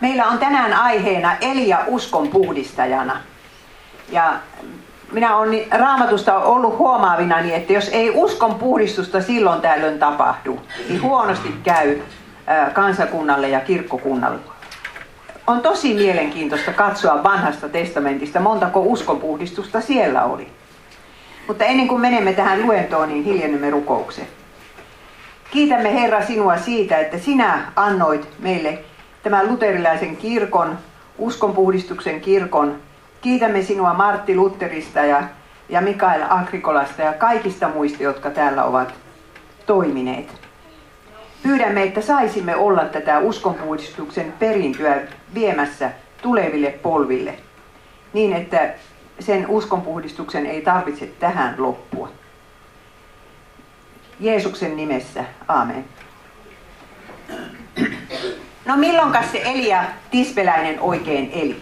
Meillä on tänään aiheena Elia uskon puhdistajana. Ja minä olen raamatusta ollut huomaavinani, että jos ei uskon puhdistusta silloin tällöin tapahdu, niin huonosti käy kansakunnalle ja kirkkokunnalle. On tosi mielenkiintoista katsoa vanhasta testamentista, montako uskonpuhdistusta siellä oli. Mutta ennen kuin menemme tähän luentoon, niin hiljennymme rukoukseen. Kiitämme Herra sinua siitä, että sinä annoit meille tämän luterilaisen kirkon, uskonpuhdistuksen kirkon. Kiitämme sinua Martti Lutterista ja, ja Mikael Agrikolasta ja kaikista muista, jotka täällä ovat toimineet. Pyydämme, että saisimme olla tätä uskonpuhdistuksen perintöä viemässä tuleville polville, niin että sen uskonpuhdistuksen ei tarvitse tähän loppua. Jeesuksen nimessä, aamen. No milloinkas se Elia Tispeläinen oikein eli?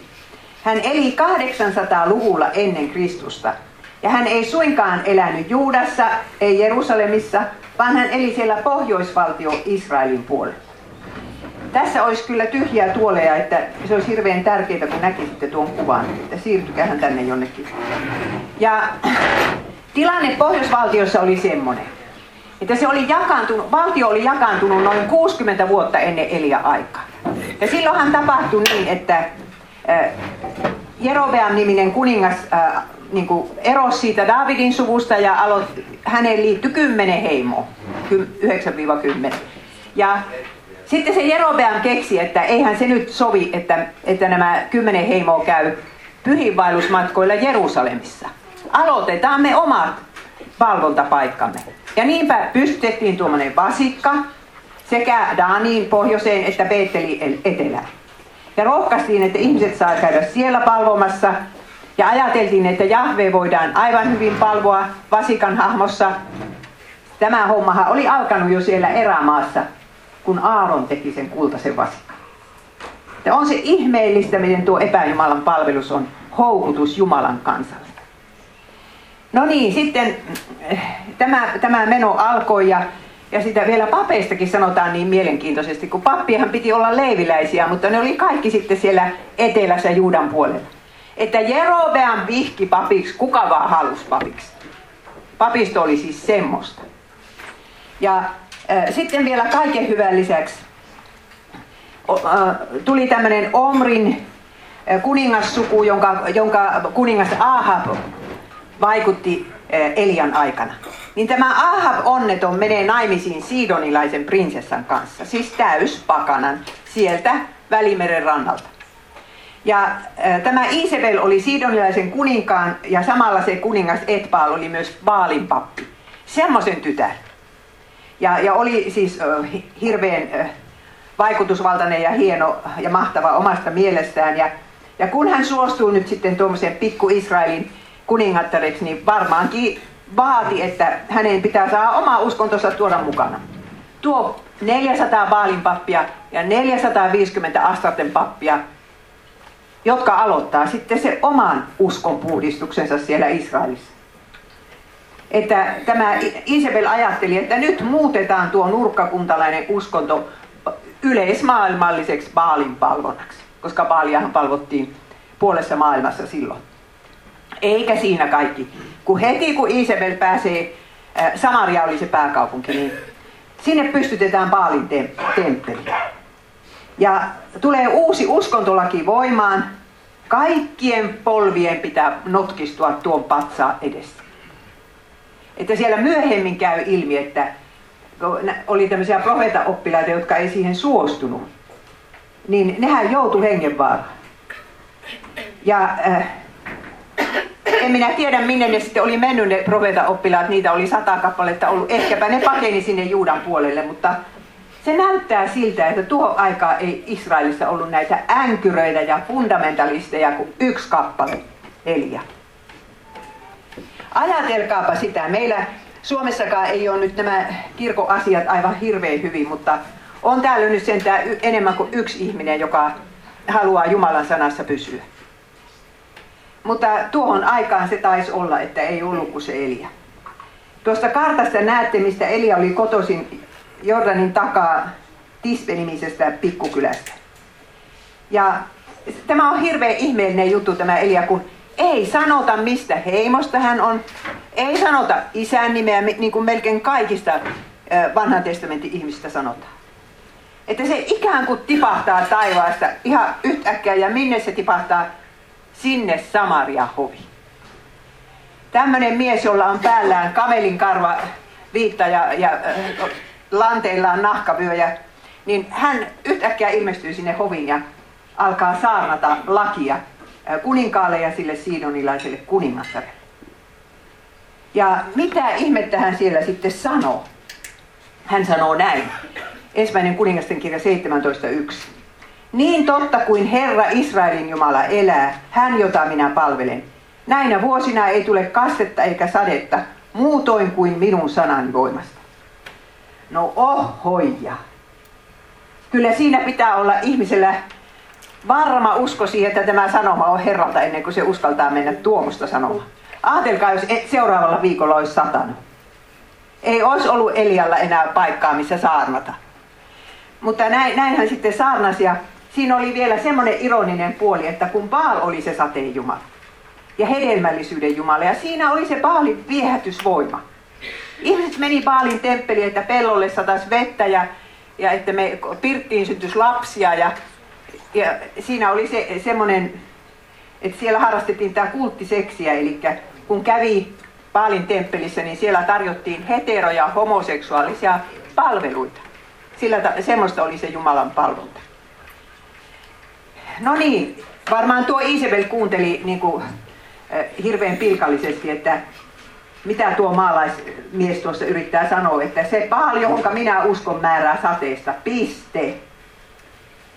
Hän eli 800-luvulla ennen Kristusta. Ja hän ei suinkaan elänyt Juudassa, ei Jerusalemissa, vaan hän eli siellä pohjoisvaltio Israelin puolella. Tässä olisi kyllä tyhjiä tuoleja, että se olisi hirveän tärkeää, kun näkisitte tuon kuvan, että siirtykähän tänne jonnekin. Ja tilanne pohjoisvaltiossa oli semmoinen, että se oli jakaantunut, valtio oli jakaantunut noin 60 vuotta ennen Elia aikaa. Ja silloinhan tapahtui niin, että Jerobeam niminen kuningas niin kuin erosi siitä Davidin suvusta ja aloit, häneen liittyi kymmenen heimoa, 9-10. Ja sitten se Jerobeam keksi, että eihän se nyt sovi, että, että nämä kymmenen heimoa käy pyhinvaellusmatkoilla Jerusalemissa. Aloitetaan me omat valvontapaikkamme. Ja niinpä pystytettiin tuommoinen vasikka sekä Daniin pohjoiseen että Beeteli etelään. Ja rohkaistiin, että ihmiset saa käydä siellä palvomassa. Ja ajateltiin, että Jahve voidaan aivan hyvin palvoa vasikan hahmossa. Tämä hommahan oli alkanut jo siellä erämaassa, kun Aaron teki sen kultaisen vasikan. Ja on se ihmeellistä, miten tuo epäjumalan palvelus on houkutus Jumalan kansalle. No niin, sitten eh, tämä, tämä meno alkoi ja, ja sitä vielä papeistakin sanotaan niin mielenkiintoisesti, kun pappihan piti olla leiviläisiä, mutta ne oli kaikki sitten siellä etelässä Juudan puolella. Että Jerobeam vihki papiksi, kuka vaan halusi papiksi. Papisto oli siis semmoista. Ja äh, sitten vielä kaiken hyvän lisäksi äh, tuli tämmöinen Omrin äh, kuningassuku, jonka, jonka kuningas Ahab vaikutti eh, Elian aikana. Niin tämä Ahab onneton menee naimisiin Sidonilaisen prinsessan kanssa, siis täyspakanan sieltä Välimeren rannalta. Ja äh, tämä Isabel oli Sidonilaisen kuninkaan ja samalla se kuningas Etbaal oli myös Baalin pappi. Semmoisen tytär. Ja, ja oli siis äh, hirveän äh, vaikutusvaltainen ja hieno ja mahtava omasta mielestään. Ja, ja kun hän suostuu nyt sitten tuommoisen pikku Israelin kuningattareksi, niin varmaankin vaati, että hänen pitää saada oma uskontonsa tuoda mukana. Tuo 400 Baalin pappia ja 450 Astarten pappia, jotka aloittaa sitten se oman uskonpuhdistuksensa siellä Israelissa. Että tämä Isabel ajatteli, että nyt muutetaan tuo nurkkakuntalainen uskonto yleismaailmalliseksi Baalin palvonnaksi, koska Baaliahan palvottiin puolessa maailmassa silloin. Eikä siinä kaikki. Kun heti kun Isabel pääsee, äh, Samaria oli se pääkaupunki, niin sinne pystytetään Baalin temppeli. Ja tulee uusi uskontolaki voimaan. Kaikkien polvien pitää notkistua tuon patsaa edessä. Että siellä myöhemmin käy ilmi, että oli tämmöisiä profeetaoppilaita, jotka ei siihen suostunut. Niin nehän joutui hengenvaaraan. Ja äh, en minä tiedä minne ne sitten oli mennyt ne profeeta-oppilaat, niitä oli sata kappaletta ollut. Ehkäpä ne pakeni sinne Juudan puolelle, mutta se näyttää siltä, että tuohon aikaan ei Israelissa ollut näitä änkyröitä ja fundamentalisteja kuin yksi kappale, Elia. Ajatelkaapa sitä, meillä Suomessakaan ei ole nyt nämä kirkoasiat aivan hirveän hyvin, mutta on täällä nyt sentään enemmän kuin yksi ihminen, joka haluaa Jumalan sanassa pysyä. Mutta tuohon aikaan se taisi olla, että ei ollut kuin se Elia. Tuosta kartasta näette, mistä Elia oli kotoisin Jordanin takaa Tispe-nimisestä pikkukylästä. Ja tämä on hirveän ihmeellinen juttu tämä Elia, kun ei sanota mistä heimosta hän on, ei sanota isän nimeä, niin kuin melkein kaikista vanhan testamentin ihmistä sanotaan. Että se ikään kuin tipahtaa taivaasta ihan yhtäkkiä ja minne se tipahtaa? Sinne Samaria hovi. Tämmöinen mies, jolla on päällään kamelin karva viitta ja, ja äh, lanteillaan nahkavyöjä, niin hän yhtäkkiä ilmestyy sinne hoviin ja alkaa saarnata lakia kuninkaalle ja sille siidonilaiselle kuningattare. Ja mitä ihmettä hän siellä sitten sanoo? Hän sanoo näin. Ensimmäinen kuningasten kirja 17.1. Niin totta kuin Herra Israelin Jumala elää, hän jota minä palvelen. Näinä vuosina ei tule kastetta eikä sadetta, muutoin kuin minun sanani voimasta. No ohoja. Kyllä siinä pitää olla ihmisellä varma usko siihen, että tämä sanoma on Herralta ennen kuin se uskaltaa mennä tuomusta sanomaan. Ajatelkaa, jos e- seuraavalla viikolla olisi satanut. Ei olisi ollut Elialla enää paikkaa, missä saarnata. Mutta näin, näin sitten saarnasi ja siinä oli vielä semmoinen ironinen puoli, että kun Baal oli se sateen jumala ja hedelmällisyyden jumala ja siinä oli se Baalin viehätysvoima. Ihmiset meni Baalin temppeliin, että pellolle satas vettä ja, ja että me pirttiin syntys lapsia ja, ja siinä oli se semmoinen, että siellä harrastettiin tämä kulttiseksiä, eli kun kävi Baalin temppelissä, niin siellä tarjottiin hetero- ja homoseksuaalisia palveluita. Sillä ta- semmoista oli se Jumalan palvonta. No niin, varmaan tuo Isabel kuunteli niin kuin, äh, hirveän pilkallisesti, että mitä tuo maalaismies tuossa yrittää sanoa, että se paali, johonka minä uskon määrää sateesta, piste.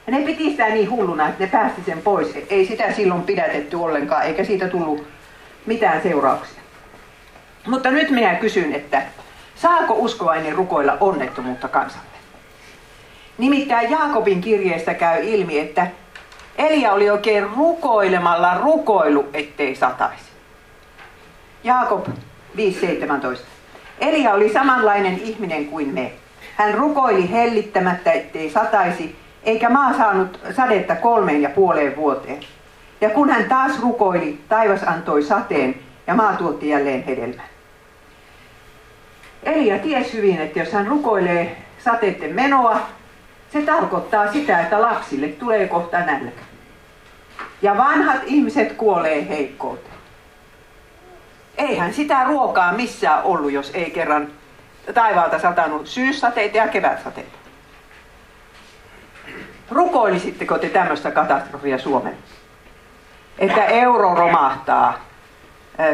Ja ne piti sitä niin hulluna, että ne päästi sen pois. Ei sitä silloin pidätetty ollenkaan, eikä siitä tullut mitään seurauksia. Mutta nyt minä kysyn, että saako uskovainen rukoilla onnettomuutta kansalle? Nimittäin Jaakobin kirjeestä käy ilmi, että Elia oli oikein rukoilemalla rukoilu, ettei sataisi. Jaakob 5.17. Elia oli samanlainen ihminen kuin me. Hän rukoili hellittämättä, ettei sataisi, eikä maa saanut sadetta kolmeen ja puoleen vuoteen. Ja kun hän taas rukoili, taivas antoi sateen ja maa tuotti jälleen hedelmän. Elia ties hyvin, että jos hän rukoilee sateiden menoa, se tarkoittaa sitä, että lapsille tulee kohta nälkä. Ja vanhat ihmiset kuolee heikkouteen. Eihän sitä ruokaa missään ollut, jos ei kerran taivaalta satanut syyssateita ja kevätsateita. Rukoilisitteko te tämmöistä katastrofia Suomelle? Että euro romahtaa,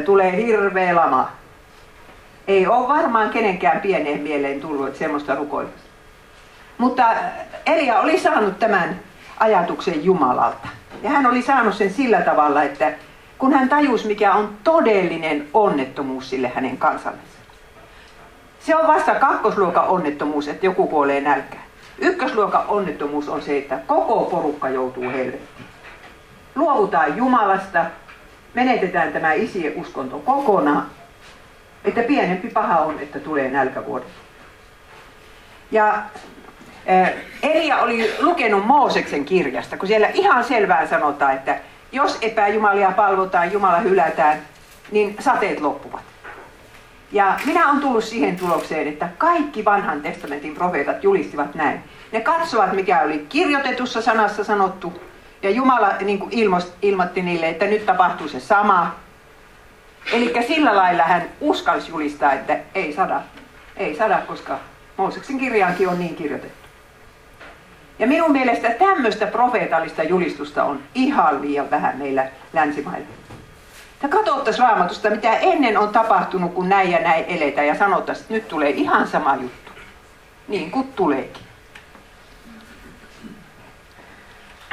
tulee hirveä lama. Ei ole varmaan kenenkään pieneen mieleen tullut että semmoista rukoilua. Mutta Elia oli saanut tämän ajatuksen Jumalalta. Ja hän oli saanut sen sillä tavalla, että kun hän tajusi, mikä on todellinen onnettomuus sille hänen kansallensa. Se on vasta kakkosluokan onnettomuus, että joku kuolee nälkään. Ykkösluokan onnettomuus on se, että koko porukka joutuu helvettiin. Luovutaan Jumalasta, menetetään tämä isien uskonto kokonaan, että pienempi paha on, että tulee nälkävuodet. Ja Elia oli lukenut Mooseksen kirjasta, kun siellä ihan selvää sanotaan, että jos epäjumalia palvotaan, Jumala hylätään, niin sateet loppuvat. Ja minä olen tullut siihen tulokseen, että kaikki vanhan testamentin profeetat julistivat näin. Ne katsovat, mikä oli kirjoitetussa sanassa sanottu, ja Jumala niin kuin ilmoitti niille, että nyt tapahtuu se sama. Eli sillä lailla hän uskalsi julistaa, että ei sada. Ei sada, koska Mooseksen kirjaankin on niin kirjoitettu. Ja minun mielestä tämmöistä profeetallista julistusta on ihan liian vähän meillä länsimailla. Ja katsottaisiin raamatusta, mitä ennen on tapahtunut, kun näin ja näin eletään, ja sanottaisiin, että nyt tulee ihan sama juttu. Niin kuin tuleekin.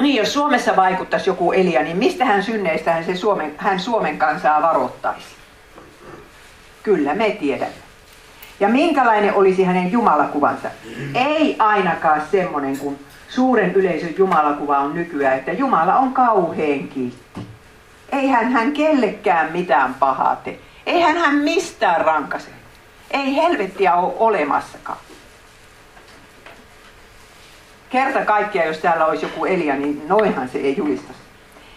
Niin, jos Suomessa vaikuttaisi joku Elia, niin mistä hän synneistä se Suomen, hän Suomen kansaa varoittaisi? Kyllä, me tiedämme. Ja minkälainen olisi hänen jumalakuvansa? Ei ainakaan semmoinen kuin suuren yleisön jumalakuva on nykyään, että Jumala on kauheen kiitti. Eihän hän kellekään mitään pahaa tee. Eihän hän mistään rankase. Ei helvettiä ole olemassakaan. kerta kaikkiaan, jos täällä olisi joku Elia, niin noinhan se ei julista.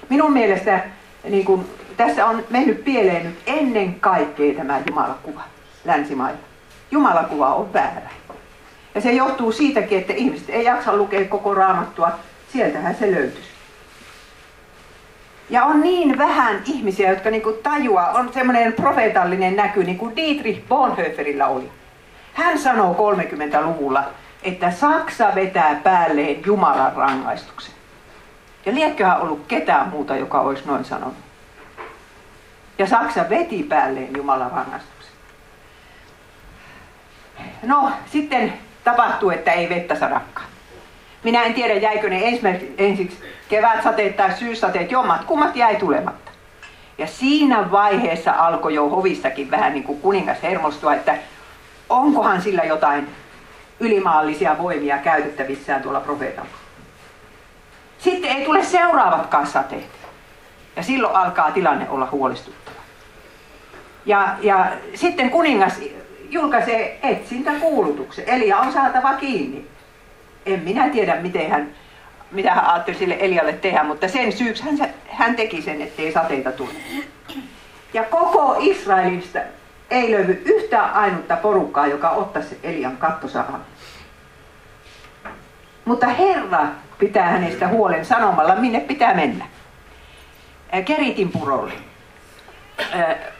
Minun mielestä niin kun, tässä on mennyt pieleen nyt ennen kaikkea tämä Jumalakuva länsimailla. Jumalakuva on väärä. Ja se johtuu siitäkin, että ihmiset ei jaksa lukea koko raamattua. Sieltähän se löytyisi. Ja on niin vähän ihmisiä, jotka niinku tajua, on semmoinen profeetallinen näky, niin kuin Dietrich Bonhoefferilla oli. Hän sanoo 30-luvulla, että Saksa vetää päälleen Jumalan rangaistuksen. Ja liekköhän ollut ketään muuta, joka olisi noin sanonut. Ja Saksa veti päälleen Jumalan rangaistuksen. No, sitten tapahtuu, että ei vettä sadakkaan. Minä en tiedä, jäikö ne ensiksi kevätsateet tai syyssateet, jommat kummat jäi tulematta. Ja siinä vaiheessa alkoi jo hovissakin vähän niin kuin kuningas hermostua, että onkohan sillä jotain ylimaallisia voimia käytettävissään tuolla profeetalla. Sitten ei tule seuraavatkaan sateet. Ja silloin alkaa tilanne olla huolestuttava. Ja, ja sitten kuningas julkaisee etsintäkuulutuksen. Elia on saatava kiinni. En minä tiedä, miten hän, mitä hän ajatteli sille Elialle tehdä, mutta sen syyksi hän, hän teki sen, ettei sateita tule. Ja koko Israelista ei löydy yhtään ainutta porukkaa, joka ottaisi Elian kattosahan. Mutta Herra pitää hänestä huolen sanomalla, minne pitää mennä. Keritin purolle.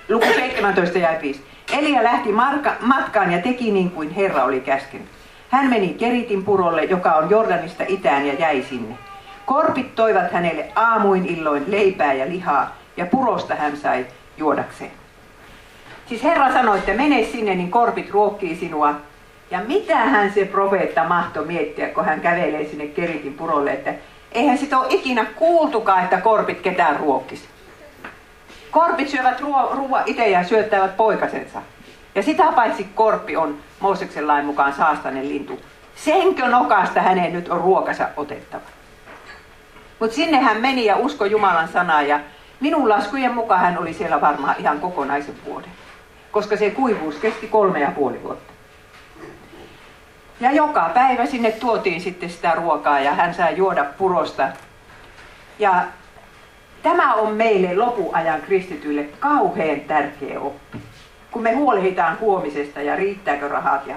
Luku 17 ja 5. Elia lähti marka, matkaan ja teki niin kuin Herra oli käskenyt. Hän meni Keritin purolle, joka on Jordanista itään ja jäi sinne. Korpit toivat hänelle aamuin illoin leipää ja lihaa, ja purosta hän sai juodakseen. Siis Herra sanoi, että mene sinne, niin korpit ruokkii sinua. Ja mitä hän se profeetta mahto miettiä, kun hän kävelee sinne Keritin purolle, että eihän sitä ole ikinä kuultukaan, että korpit ketään ruokkisi. Korpit syövät ruo- ruoa itse ja syöttävät poikasensa. Ja sitä paitsi korppi on Mooseksen lain mukaan saastainen lintu. Senkö nokasta hänen nyt on ruokansa otettava. Mutta sinne hän meni ja usko Jumalan sanaa ja minun laskujen mukaan hän oli siellä varmaan ihan kokonaisen vuoden. Koska se kuivuus kesti kolme ja puoli vuotta. Ja joka päivä sinne tuotiin sitten sitä ruokaa ja hän sai juoda purosta. Ja Tämä on meille lopuajan kristityille kauhean tärkeä oppi. Kun me huolehditaan huomisesta ja riittääkö rahat ja,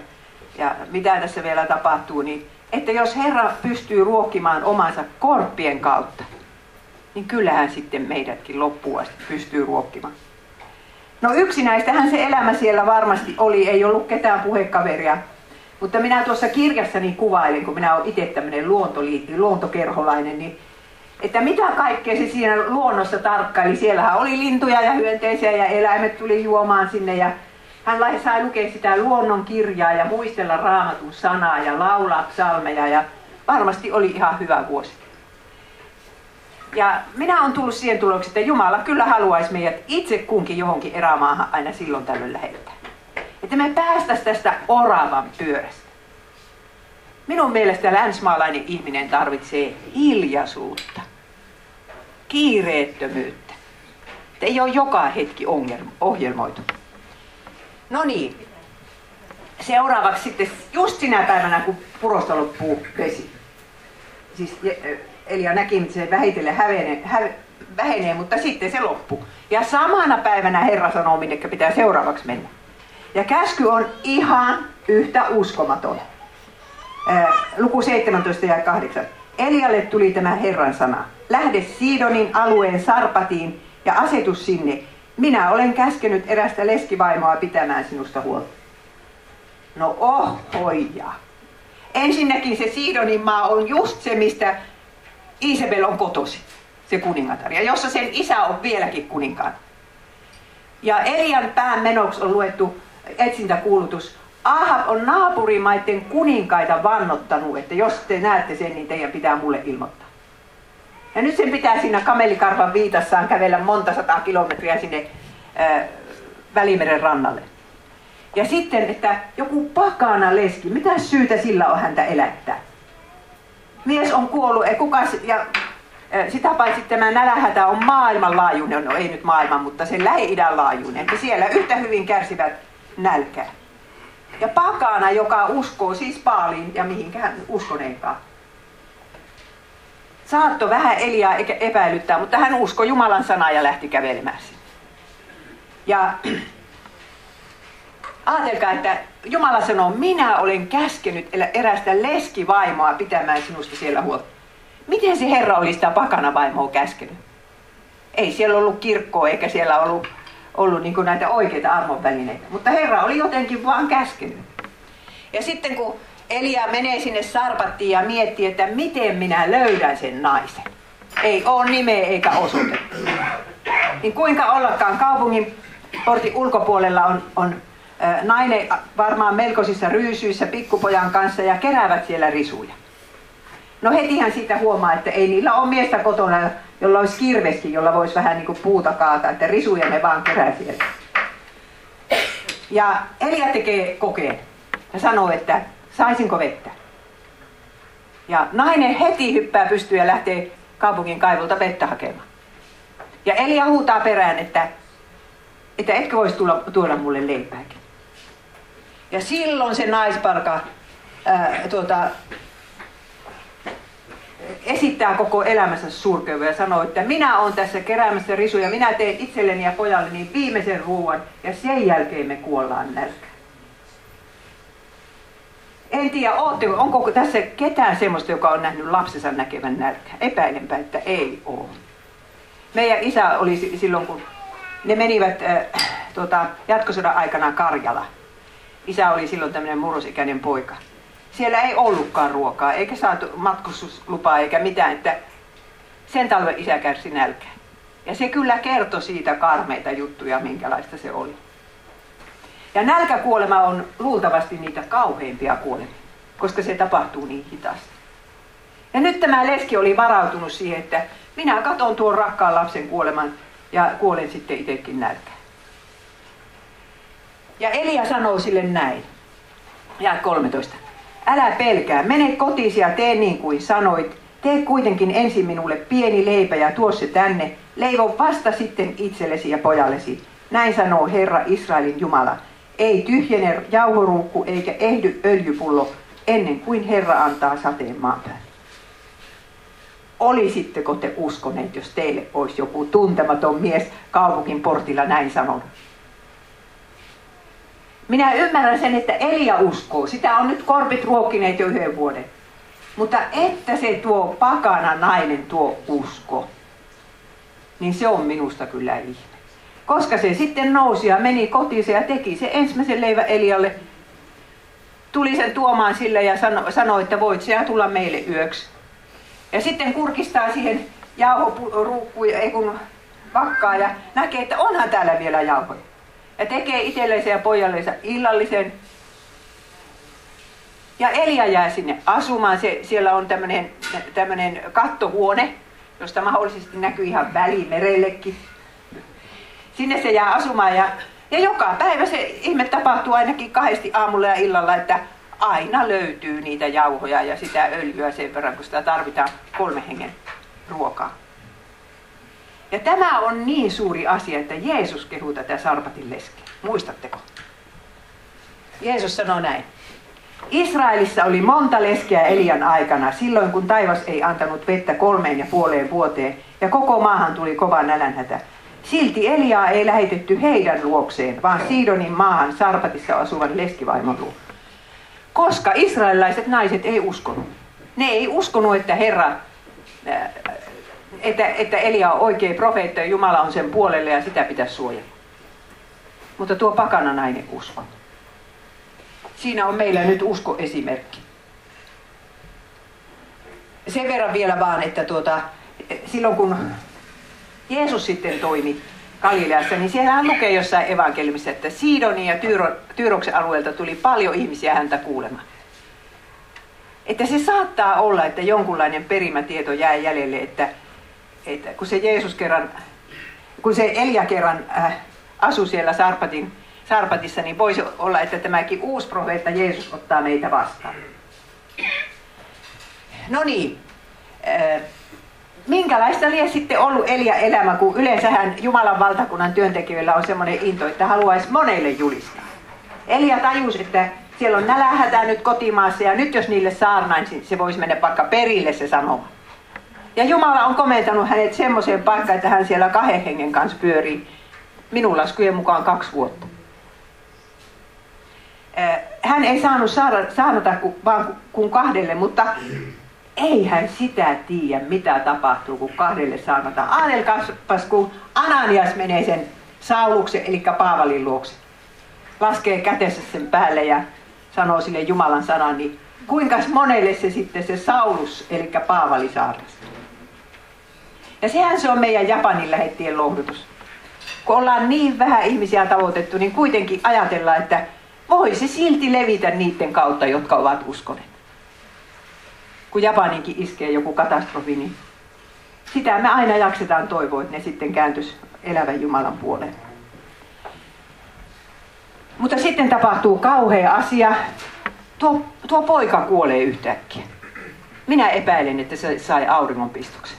ja mitä tässä vielä tapahtuu, niin että jos Herra pystyy ruokkimaan omansa korppien kautta, niin kyllähän sitten meidätkin loppuun asti pystyy ruokkimaan. No yksinäistähän se elämä siellä varmasti oli, ei ollut ketään puhekaveria. Mutta minä tuossa kirjassani kuvailin, kun minä olen itse tämmöinen luontoliitti, luontokerholainen, niin että mitä kaikkea se siinä luonnossa tarkkaili. Siellähän oli lintuja ja hyönteisiä ja eläimet tuli juomaan sinne ja hän sai lukea sitä luonnon kirjaa ja muistella raamatun sanaa ja laulaa psalmeja ja varmasti oli ihan hyvä vuosi. Ja minä olen tullut siihen tulokseen, että Jumala kyllä haluaisi meidät itse kunkin johonkin erämaahan aina silloin tällöin lähettää. Että me päästäisiin tästä oravan pyörästä. Minun mielestä länsmaalainen ihminen tarvitsee hiljaisuutta kiireettömyyttä. Että ei ole joka hetki ohjelmoitu. No niin. Seuraavaksi sitten just sinä päivänä, kun purosta loppuu vesi. Siis Elia näki, että se vähitellen hävenee, hä, vähenee, mutta sitten se loppuu. Ja samana päivänä Herra sanoo, minne pitää seuraavaksi mennä. Ja käsky on ihan yhtä uskomaton. luku 17 ja 8. Elialle tuli tämä Herran sana. Lähde Siidonin alueen Sarpatiin ja asetus sinne. Minä olen käskenyt erästä leskivaimoa pitämään sinusta huolta. No oh, hoija. Ensinnäkin se Siidonin maa on just se, mistä Isabel on kotosi, se kuningatar. Ja jossa sen isä on vieläkin kuninkaan. Ja Elian pään menoksi on luettu etsintäkuulutus. Ahab on naapurimaiden kuninkaita vannottanut, että jos te näette sen, niin teidän pitää mulle ilmoittaa. Ja nyt sen pitää siinä kamelikarvan viitassaan kävellä monta sataa kilometriä sinne ää, Välimeren rannalle. Ja sitten, että joku pakana leski, mitä syytä sillä on häntä elättää? Mies on kuollut, ei kukas, ja sitä paitsi tämä nälähätä on maailmanlaajuinen, no ei nyt maailman, mutta sen lähi-idän laajuinen, että siellä yhtä hyvin kärsivät nälkää. Ja pakana, joka uskoo siis paaliin ja mihinkään uskoneenkaan, saatto vähän Eliaa epäilyttää, mutta hän uskoi Jumalan sanaa ja lähti kävelemään sinne. Ja ajatelkaa, että Jumala sanoo, minä olen käskenyt erästä leskivaimoa pitämään sinusta siellä huolta. Miten se Herra oli sitä pakana vaimoa käskenyt? Ei siellä ollut kirkkoa eikä siellä ollut, ollut niin näitä oikeita armonvälineitä. Mutta Herra oli jotenkin vaan käskenyt. Ja sitten kun Elia menee sinne sarpattiin ja miettii, että miten minä löydän sen naisen. Ei ole nimeä eikä osoitetta. Niin kuinka ollakaan kaupungin portin ulkopuolella on, on nainen varmaan melkoisissa ryysyissä pikkupojan kanssa ja keräävät siellä risuja. No hetihän siitä huomaa, että ei niillä ole miestä kotona, jolla olisi kirveskin, jolla voisi vähän niin kuin puuta kaata, että risuja ne vaan kerää sieltä. Ja Elia tekee kokeen ja sanoo, että saisinko vettä. Ja nainen heti hyppää pystyyn ja lähtee kaupungin kaivulta vettä hakemaan. Ja Elia huutaa perään, että, että etkö voisi tulla, tuoda mulle leipääkin. Ja silloin se naispalka ää, tuota, esittää koko elämänsä surkeuva ja sanoo, että minä olen tässä keräämässä risuja, minä teen itselleni ja pojalleni viimeisen ruoan ja sen jälkeen me kuollaan nälkään. En tiedä, ootte, onko tässä ketään semmoista, joka on nähnyt lapsensa näkevän nälkää. Epäilenpä, että ei ole. Meidän isä oli silloin, kun ne menivät äh, tuota, jatkosodan aikana Karjala. Isä oli silloin tämmöinen murrosikäinen poika. Siellä ei ollutkaan ruokaa, eikä saatu matkustuslupaa eikä mitään, että sen talven isä kärsi nälkää. Ja se kyllä kertoi siitä karmeita juttuja, minkälaista se oli. Ja nälkäkuolema on luultavasti niitä kauheimpia kuolemia, koska se tapahtuu niin hitaasti. Ja nyt tämä leski oli varautunut siihen, että minä katon tuon rakkaan lapsen kuoleman ja kuolen sitten itsekin nälkään. Ja Elia sanoo sille näin. Ja 13. Älä pelkää, mene kotiisi ja tee niin kuin sanoit. Tee kuitenkin ensin minulle pieni leipä ja tuo se tänne. Leivo vasta sitten itsellesi ja pojallesi. Näin sanoo Herra Israelin Jumala. Ei tyhjene jauhoruukku eikä ehdy öljypullo ennen kuin Herra antaa sateen maan päälle. Olisitteko te uskoneet, jos teille olisi joku tuntematon mies kaupungin portilla näin sanonut? Minä ymmärrän sen, että Elia uskoo. Sitä on nyt korpit ruokkineet jo yhden vuoden. Mutta että se tuo pakana nainen tuo usko, niin se on minusta kyllä ihme. Koska se sitten nousi ja meni kotiin ja teki se ensimmäisen leivä Elialle. Tuli sen tuomaan sille ja sanoi, sano, että voit sä tulla meille yöksi. Ja sitten kurkistaa siihen jauhoruukkuun, ei kun vakkaa ja näkee, että onhan täällä vielä jauhoja. Ja tekee itsellensä ja pojallensa illallisen. Ja Elia jää sinne asumaan. Se, siellä on tämmöinen kattohuone, josta mahdollisesti näkyy ihan välimerellekin. Sinne se jää asumaan ja, ja joka päivä se ihme tapahtuu ainakin kahdesti aamulla ja illalla, että aina löytyy niitä jauhoja ja sitä öljyä sen verran, kun sitä tarvitaan kolme hengen ruokaa. Ja tämä on niin suuri asia, että Jeesus kehuu tätä sarpatin leskeä. Muistatteko? Jeesus sanoo näin. Israelissa oli monta leskeä Elian aikana, silloin kun taivas ei antanut vettä kolmeen ja puoleen vuoteen, ja koko maahan tuli kova nälänhätä. Silti Eliaa ei lähetetty heidän luokseen, vaan Siidonin maahan Sarpatissa asuvan leskivaimon luo. Koska israelilaiset naiset ei uskonut. Ne ei uskonut, että Herra, äh, että, että Elia on oikea profeetta ja Jumala on sen puolelle ja sitä pitäisi suojella. Mutta tuo pakana nainen usko. Siinä on meillä nyt uskoesimerkki. Sen verran vielä vaan, että tuota, silloin kun Jeesus sitten toimi Galileassa, niin siellähän lukee jossain evankeliumissa, että Siidonin ja Tyyro, Tyyroksen alueelta tuli paljon ihmisiä häntä kuulemaan. Että se saattaa olla, että jonkunlainen perimätieto jää jäljelle, että, että kun se Jeesus kerran, kun se Elia kerran äh, asui siellä Sarpatin, Sarpatissa, niin voisi olla, että tämäkin uusi profeetta Jeesus ottaa meitä vastaan. No niin, äh, minkälaista lie sitten ollut Elia elämä, kun yleensähän Jumalan valtakunnan työntekijöillä on semmoinen into, että haluaisi monelle julistaa. Elia tajusi, että siellä on nälähätää nyt kotimaassa ja nyt jos niille saarnain, niin se voisi mennä vaikka perille se sanoma. Ja Jumala on komentanut hänet semmoiseen paikkaan, että hän siellä kahden hengen kanssa pyörii. Minun laskujen mukaan kaksi vuotta. Hän ei saanut saada, kuin, vaan kuin kahdelle, mutta ei hän sitä tiedä, mitä tapahtuu, kun kahdelle saanotaan. Aatelkaapas, kun Ananias menee sen Sauluksen, eli Paavalin luokse. Laskee kätensä sen päälle ja sanoo sille Jumalan sanan, niin kuinka monelle se sitten se Saulus, eli Paavali saarnasi. Ja sehän se on meidän Japanin lähettien lohdutus. Kun ollaan niin vähän ihmisiä tavoitettu, niin kuitenkin ajatellaan, että voi se silti levitä niiden kautta, jotka ovat uskoneet. Kun Japaninkin iskee joku katastrofi, niin sitä me aina jaksetaan toivoa, että ne sitten kääntyisi elävän Jumalan puoleen. Mutta sitten tapahtuu kauhea asia. Tuo, tuo poika kuolee yhtäkkiä. Minä epäilen, että se sai auringonpistuksen.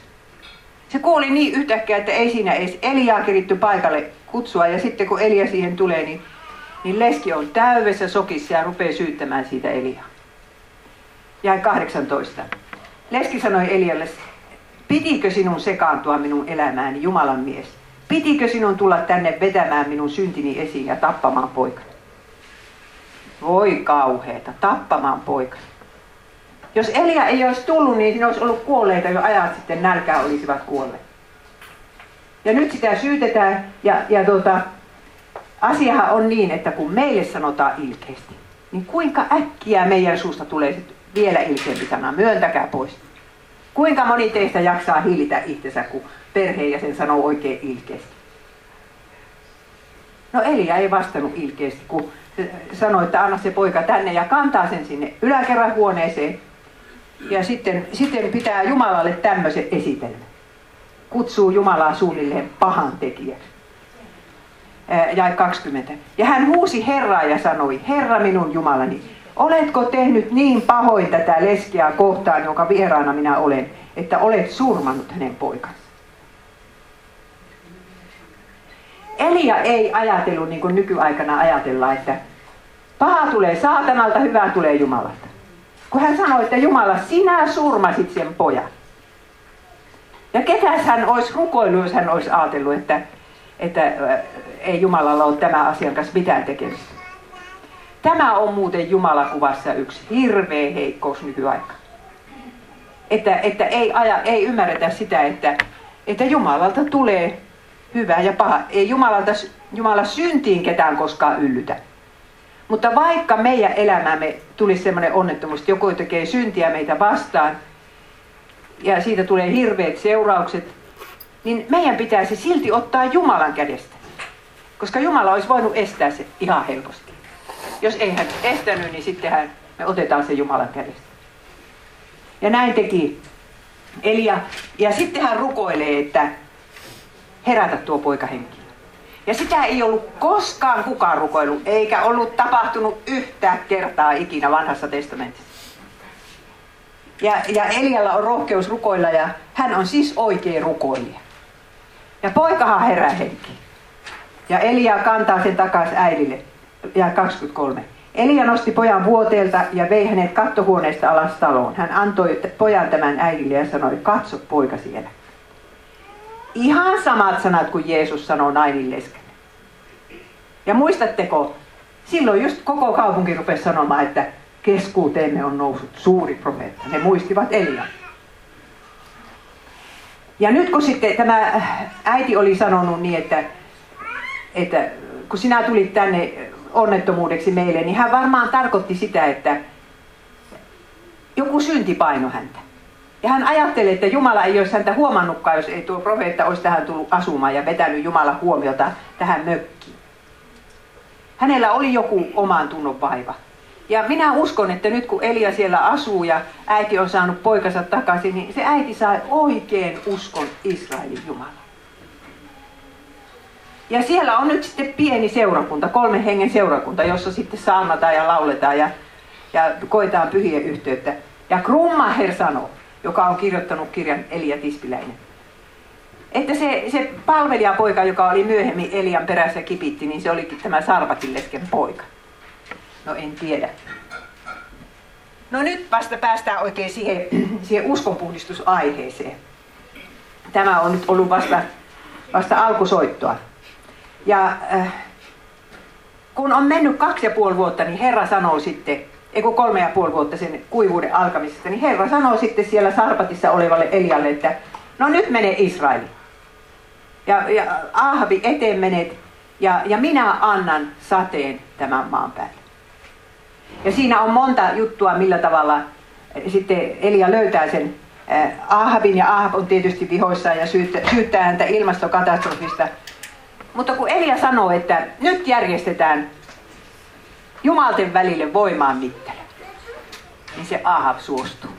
Se kuoli niin yhtäkkiä, että ei siinä edes Eliaa keritty paikalle kutsua. Ja sitten kun Elia siihen tulee, niin, niin leski on täydessä sokissa ja rupeaa syyttämään siitä Eliaa. Jäi 18. Leski sanoi Elialle, pitikö sinun sekaantua minun elämääni, Jumalan mies? Pitikö sinun tulla tänne vetämään minun syntini esiin ja tappamaan poikani? Voi kauheeta, tappamaan poikani. Jos Elia ei olisi tullut, niin siinä olisi ollut kuolleita jo ajat sitten nälkää olisivat kuolleet. Ja nyt sitä syytetään ja, ja tuota, asiahan on niin, että kun meille sanotaan ilkeästi, niin kuinka äkkiä meidän suusta tulee sitten vielä ilkeämpi sana, myöntäkää pois. Kuinka moni teistä jaksaa hiilitä itsensä, kun perheenjäsen sanoo oikein ilkeästi? No Elia ei vastannut ilkeästi, kun sanoi, että anna se poika tänne ja kantaa sen sinne yläkerran huoneeseen. Ja sitten, sitten pitää Jumalalle tämmöisen esitelmän. Kutsuu Jumalaa suunnilleen pahan tekijäksi. Ja 20. Ja hän huusi Herraa ja sanoi, Herra minun Jumalani, oletko tehnyt niin pahoin tätä leskiä kohtaan, jonka vieraana minä olen, että olet surmannut hänen poikansa? Elia ei ajatellut niin kuin nykyaikana ajatellaan, että paha tulee saatanalta, hyvää tulee Jumalalta. Kun hän sanoi, että Jumala, sinä surmasit sen pojan. Ja ketäs hän olisi rukoillut, jos hän olisi ajatellut, että, että ei Jumalalla ole tämä asian kanssa mitään tekemistä. Tämä on muuten Jumalakuvassa yksi hirveä heikkous nykyaika. Että, että ei, aja, ei ymmärretä sitä, että, että Jumalalta tulee hyvä ja paha. Ei Jumalalta, Jumala syntiin ketään koskaan yllytä. Mutta vaikka meidän elämämme tulisi sellainen onnettomuus, että joku tekee syntiä meitä vastaan, ja siitä tulee hirveät seuraukset, niin meidän pitäisi silti ottaa Jumalan kädestä. Koska Jumala olisi voinut estää se ihan helposti. Jos ei hän estänyt, niin sittenhän me otetaan se Jumalan kädestä. Ja näin teki Elia. Ja sitten hän rukoilee, että herätä tuo poika henki. Ja sitä ei ollut koskaan kukaan rukoillut, eikä ollut tapahtunut yhtä kertaa ikinä vanhassa testamentissa. Ja, ja Elialla on rohkeus rukoilla ja hän on siis oikea rukoilija. Ja poikahan herää henki. Ja Elia kantaa sen takaisin äidille. Ja 23. Elia nosti pojan vuoteelta ja vei hänet kattohuoneesta alas taloon. Hän antoi pojan tämän äidille ja sanoi, katso poika siellä. Ihan samat sanat kuin Jeesus sanoi nainin leskelle. Ja muistatteko, silloin just koko kaupunki rupesi sanomaan, että keskuuteemme on noussut suuri profeetta. Ne muistivat Elian. Ja nyt kun sitten tämä äiti oli sanonut niin, että, että kun sinä tulit tänne onnettomuudeksi meille, niin hän varmaan tarkoitti sitä, että joku synti paino häntä. Ja hän ajatteli, että Jumala ei olisi häntä huomannutkaan, jos ei tuo profeetta olisi tähän tullut asumaan ja vetänyt Jumala huomiota tähän mökkiin. Hänellä oli joku oman tunnon vaiva. Ja minä uskon, että nyt kun Elia siellä asuu ja äiti on saanut poikansa takaisin, niin se äiti sai oikein uskon Israelin Jumalaan. Ja siellä on nyt sitten pieni seurakunta, kolmen hengen seurakunta, jossa sitten saarnataan ja lauletaan ja, ja koetaan pyhien yhteyttä. Ja Krummaher sanoo, joka on kirjoittanut kirjan Elia Tispiläinen. Että se, se palvelijapoika, joka oli myöhemmin Elian perässä kipitti, niin se olikin tämä Sarvatin lesken poika. No en tiedä. No nyt vasta päästään oikein siihen, siihen uskonpuhdistusaiheeseen. tämä on nyt ollut vasta, vasta alkusoittoa. Ja äh, kun on mennyt kaksi ja puoli vuotta, niin Herra sanoo sitten, ei kun kolme ja puoli vuotta sen kuivuuden alkamisesta, niin Herra sanoo sitten siellä Sarpatissa olevalle Elialle, että no nyt menee Israeli. Ja, ja Ahabi eteen menet ja, ja minä annan sateen tämän maan päälle. Ja siinä on monta juttua, millä tavalla sitten Elia löytää sen Ahabin ja Ahab on tietysti vihoissaan ja syyttää, syyttää häntä ilmastokatastrofista. Mutta kun Elia sanoo, että nyt järjestetään Jumalten välille voimaan mittele, niin se Ahab suostuu.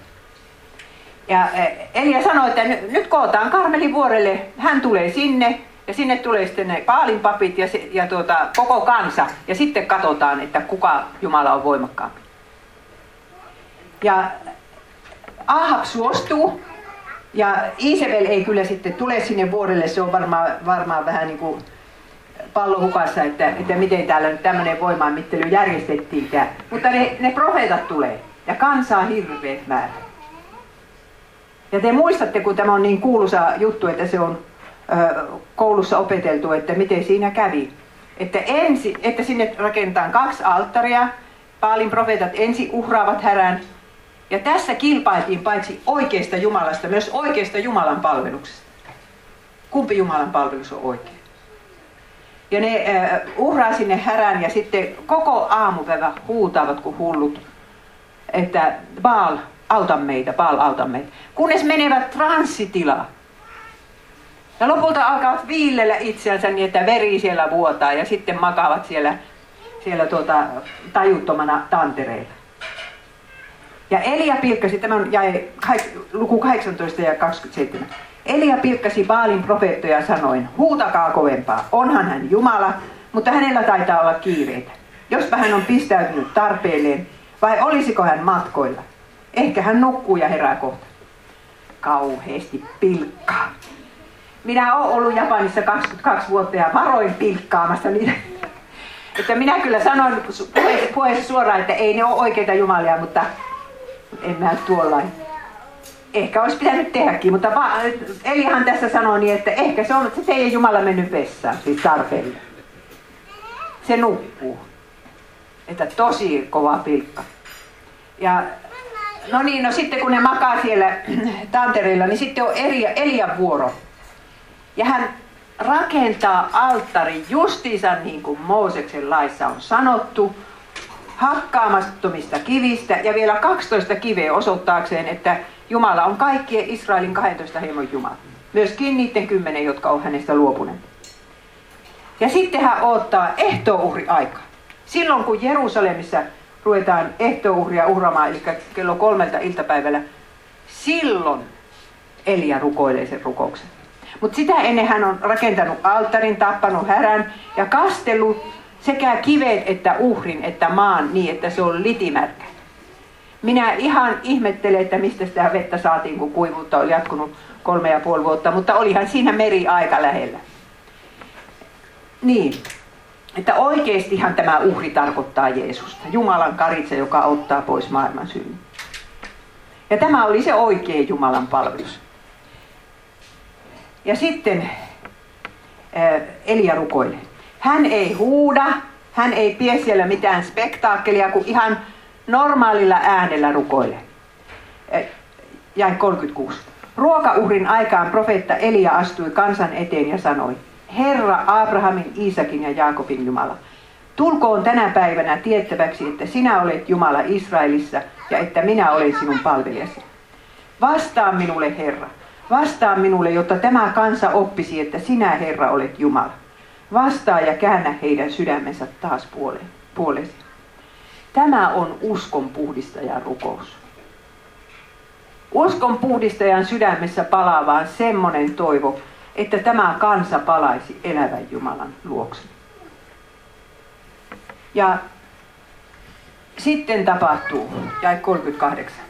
Ja Elia sanoi, että nyt kootaan Karmelin vuorelle, hän tulee sinne ja sinne tulee sitten ne paalinpapit ja, se, ja tuota, koko kansa ja sitten katsotaan, että kuka Jumala on voimakkaampi. Ja Ahab suostuu ja Isabel ei kyllä sitten tule sinne vuorelle, se on varmaan, varmaan vähän niin kuin pallo hukassa, että, että miten täällä nyt tämmöinen voimaanmittely järjestettiinkään. Mutta ne, ne profeetat tulee ja kansaa hirveät määrä. Ja te muistatte, kun tämä on niin kuuluisa juttu, että se on ö, koulussa opeteltu, että miten siinä kävi. Että, ensi, että sinne rakentaa kaksi alttaria, Paalin profeetat ensi uhraavat härän, ja tässä kilpailtiin paitsi oikeasta Jumalasta, myös oikeasta Jumalan palveluksesta. Kumpi Jumalan palvelus on oikein? Ja ne uh, uhraa sinne härän ja sitten koko aamupäivä huutavat kuin hullut, että Baal, auta meitä, Baal, auta meitä. Kunnes menevät transsitilaan. Ja lopulta alkavat viillellä itseänsä niin, että veri siellä vuotaa ja sitten makaavat siellä, siellä tuota, tajuttomana tantereilla. Ja Elia pilkkasi, tämän jäi luku 18 ja 27. Elia pilkkasi Baalin profeettoja sanoen, huutakaa kovempaa, onhan hän Jumala, mutta hänellä taitaa olla kiireitä. Jospa hän on pistäytynyt tarpeelleen, vai olisiko hän matkoilla? Ehkä hän nukkuu ja herää kohta. Kauheesti pilkkaa. Minä olen ollut Japanissa 22 vuotta ja varoin pilkkaamassa niitä. Että minä kyllä sanoin puheessa suoraan, että ei ne ole oikeita jumalia, mutta en mä tuolla. Ehkä olisi pitänyt tehdäkin, mutta va- Elihan tässä sanoi niin, että ehkä se on se teidän Jumala mennyt vessaan, siis tarpeelle. Se nukkuu. Että tosi kova pilkka. Ja no niin, no sitten kun ne makaa siellä tantereilla, niin sitten on Elia, Elian vuoro. Ja hän rakentaa alttari justiinsa niin kuin Mooseksen laissa on sanottu, hakkaamattomista kivistä ja vielä 12 kiveä osoittaakseen, että Jumala on kaikkien Israelin 12 heimon Jumala. Myöskin niiden kymmenen, jotka on hänestä luopuneet. Ja sitten hän odottaa ehtouhri aikaa. Silloin kun Jerusalemissa ruvetaan ehtouhria uhraamaan, eli kello kolmelta iltapäivällä, silloin Elia rukoilee sen rukouksen. Mutta sitä ennen hän on rakentanut alttarin, tappanut härän ja kastellut sekä kivet että uhrin että maan niin, että se on litimärkä. Minä ihan ihmettelen, että mistä sitä vettä saatiin, kun kuivuutta oli jatkunut kolme ja puoli vuotta, mutta olihan siinä meri aika lähellä. Niin, että oikeastihan tämä uhri tarkoittaa Jeesusta, Jumalan karitsa, joka ottaa pois maailman syyn. Ja tämä oli se oikea Jumalan palvelus. Ja sitten Elia rukoilee. Hän ei huuda, hän ei pie siellä mitään spektaakkelia, kun ihan normaalilla äänellä rukoilee. Jäi 36. Ruokauhrin aikaan profeetta Elia astui kansan eteen ja sanoi, Herra Abrahamin, Iisakin ja Jaakobin Jumala, tulkoon tänä päivänä tiettäväksi, että sinä olet Jumala Israelissa ja että minä olen sinun palvelijasi. Vastaa minulle, Herra. Vastaa minulle, jotta tämä kansa oppisi, että sinä, Herra, olet Jumala. Vastaa ja käännä heidän sydämensä taas puolesi. Tämä on uskon puhdistajan rukous. Uskon puhdistajan sydämessä palaa vaan semmoinen toivo, että tämä kansa palaisi elävän Jumalan luokse. Ja sitten tapahtuu, jäi 38.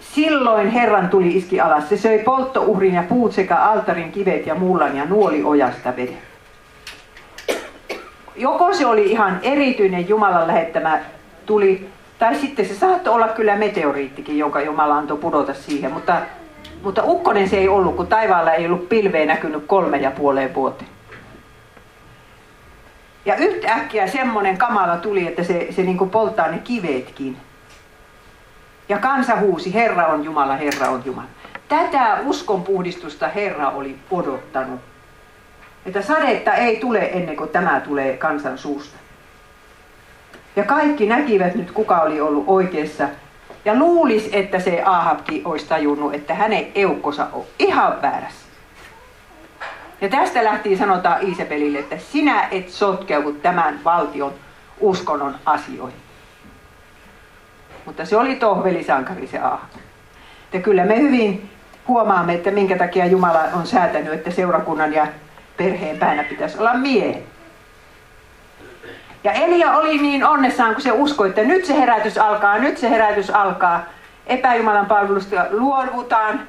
Silloin Herran tuli iski alas. Se söi polttouhrin ja puut sekä altarin kivet ja mullan ja nuoli ojasta vedet joko se oli ihan erityinen Jumalan lähettämä tuli, tai sitten se saattoi olla kyllä meteoriittikin, jonka Jumala antoi pudota siihen, mutta Mutta ukkonen se ei ollut, kun taivaalla ei ollut pilveä näkynyt kolme ja puoleen vuoteen. Ja yhtäkkiä semmoinen kamala tuli, että se, se niin polttaa ne kivetkin. Ja kansa huusi, Herra on Jumala, Herra on Jumala. Tätä uskonpuhdistusta Herra oli odottanut. Että sadetta ei tule ennen kuin tämä tulee kansan suusta. Ja kaikki näkivät nyt, kuka oli ollut oikeassa. Ja luulis, että se Ahabki olisi tajunnut, että hänen eukkosa on ihan väärässä. Ja tästä lähti sanotaan Iisabelille, että sinä et sotkeudu tämän valtion uskonnon asioihin. Mutta se oli tohvelisankari se Ahab. Ja kyllä me hyvin huomaamme, että minkä takia Jumala on säätänyt, että seurakunnan ja perheen päänä pitäisi olla miehen. Ja Elia oli niin onnessaan, kun se uskoi, että nyt se herätys alkaa, nyt se herätys alkaa. Epäjumalan palvelusta luovutaan,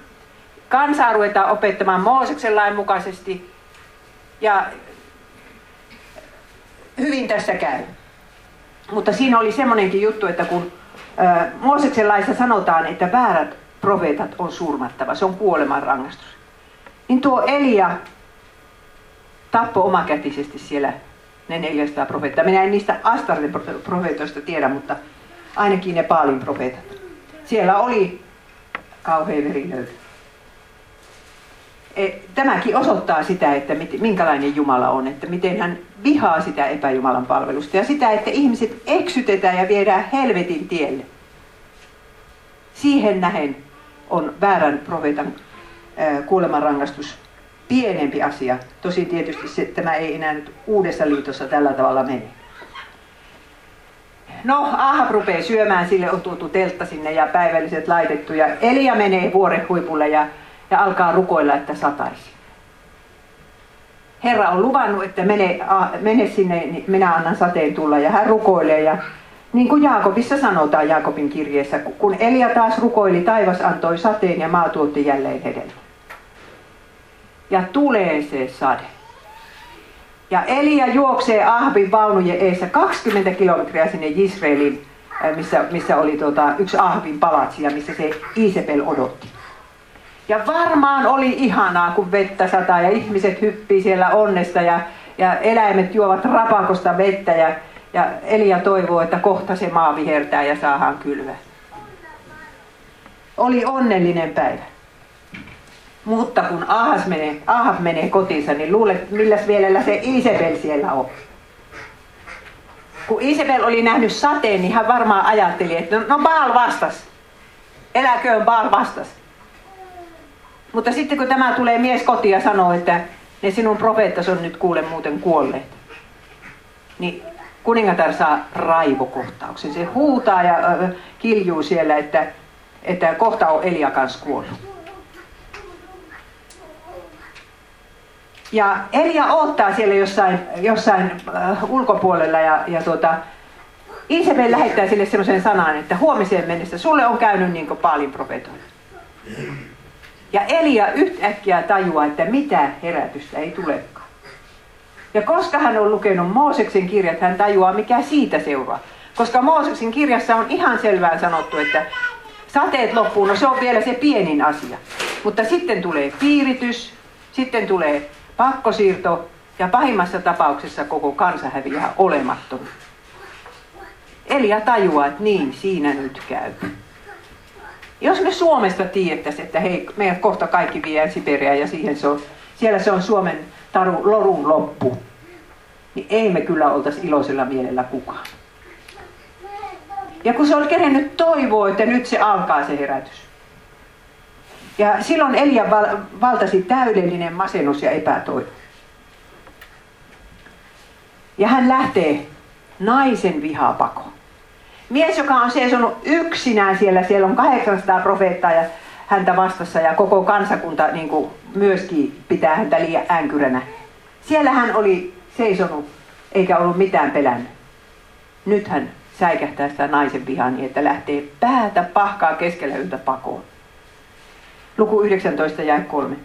kansaa ruvetaan opettamaan Mooseksen lain mukaisesti. Ja hyvin tässä käy. Mutta siinä oli semmoinenkin juttu, että kun Mooseksen laissa sanotaan, että väärät profeetat on surmattava, se on kuoleman rangaistus. Niin tuo Elia tappoi omakätisesti siellä ne 400 profeettaa. Minä en niistä Astarten profeetoista tiedä, mutta ainakin ne Paalin profeetat. Siellä oli kauhean verilöyly. E, tämäkin osoittaa sitä, että minkälainen Jumala on, että miten hän vihaa sitä epäjumalan palvelusta ja sitä, että ihmiset eksytetään ja viedään helvetin tielle. Siihen nähen on väärän profeetan kuolemanrangaistus pienempi asia. Tosin tietysti se, tämä ei enää nyt uudessa liitossa tällä tavalla mene. No, Ahab rupeaa syömään, sille on tuotu teltta sinne ja päivälliset laitettu. Ja Elia menee vuoren huipulle ja, ja alkaa rukoilla, että sataisi. Herra on luvannut, että mene, a, mene sinne, niin minä annan sateen tulla. Ja hän rukoilee ja niin kuin Jaakobissa sanotaan Jaakobin kirjeessä, kun Elia taas rukoili, taivas antoi sateen ja maa tuotti jälleen hedelmää ja tulee se sade. Ja Elia juoksee Ahbin vaunujen eessä 20 kilometriä sinne Israelin, äh, missä, missä oli tuota, yksi Ahbin palatsi ja missä se Isabel odotti. Ja varmaan oli ihanaa, kun vettä sataa ja ihmiset hyppii siellä onnesta ja, ja eläimet juovat rapakosta vettä ja, ja Elia toivoo, että kohta se maa vihertää ja saadaan kylvää. Oli onnellinen päivä. Mutta kun Ahas menee, Ahab menee kotiinsa, niin luulet, milläs vielällä se Isabel siellä on. Kun Isabel oli nähnyt sateen, niin hän varmaan ajatteli, että no, no Baal vastas. Eläköön Baal vastas. Mutta sitten kun tämä tulee mies kotiin ja sanoo, että ne sinun profeettas on nyt kuule muuten kuolleet. Niin kuningatar saa raivokohtauksen. Se huutaa ja kiljuu siellä, että, että kohta on Elia kanssa kuollut. Ja Elia odottaa siellä jossain, jossain äh, ulkopuolella ja, ja tuota, Isabel lähettää sille sellaisen sanan, että huomiseen mennessä sulle on käynyt niin kuin Paalin profetoilla. Ja Elia yhtäkkiä tajuaa, että mitä herätystä ei tulekaan. Ja koska hän on lukenut Mooseksen kirjat, hän tajuaa, mikä siitä seuraa. Koska Mooseksen kirjassa on ihan selvään sanottu, että sateet loppuun, no se on vielä se pienin asia. Mutta sitten tulee piiritys, sitten tulee pakkosiirto ja pahimmassa tapauksessa koko kansa häviää olemattomuus. Elia tajuaa, että niin siinä nyt käy. Jos me Suomesta tiedettäisiin, että hei, meidät kohta kaikki vie Siperiaan ja siihen se on, siellä se on Suomen taru, lorun loppu, niin ei me kyllä oltaisi iloisella mielellä kukaan. Ja kun se oli kerennyt toivoa, että nyt se alkaa se herätys. Ja silloin Elia valtasi täydellinen masennus ja epätoivo. Ja hän lähtee naisen vihapakoon. Mies, joka on seisonut yksinään siellä, siellä on 800 profeettaa ja häntä vastassa ja koko kansakunta niin kuin myöskin pitää häntä liian änkyränä. Siellä hän oli seisonut eikä ollut mitään pelännyt. Nyt hän säikähtää sitä naisen vihaa niin, että lähtee päätä pahkaa keskellä yhtä pakoon. Luku 19 ja 3.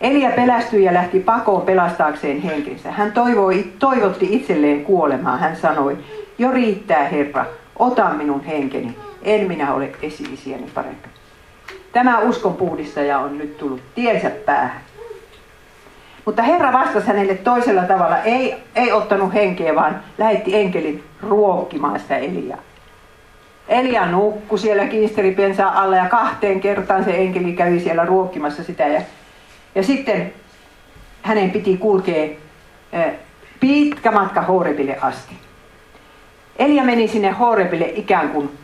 Elia pelästyi ja lähti pakoon pelastaakseen henkensä. Hän toivoi, toivotti itselleen kuolemaa. Hän sanoi, jo riittää Herra, ota minun henkeni, en minä ole esi parempi. Tämä uskonpuhdistaja on nyt tullut tiensä päähän. Mutta Herra vastasi hänelle toisella tavalla. Ei, ei ottanut henkeä, vaan lähetti enkelin ruokkimaan sitä Eliaa. Elia nukkui siellä kiisteripensa alla ja kahteen kertaan se enkeli kävi siellä ruokkimassa sitä. Ja, ja sitten hänen piti kulkea pitkä matka Horebille asti. Elia meni sinne Horebille ikään kuin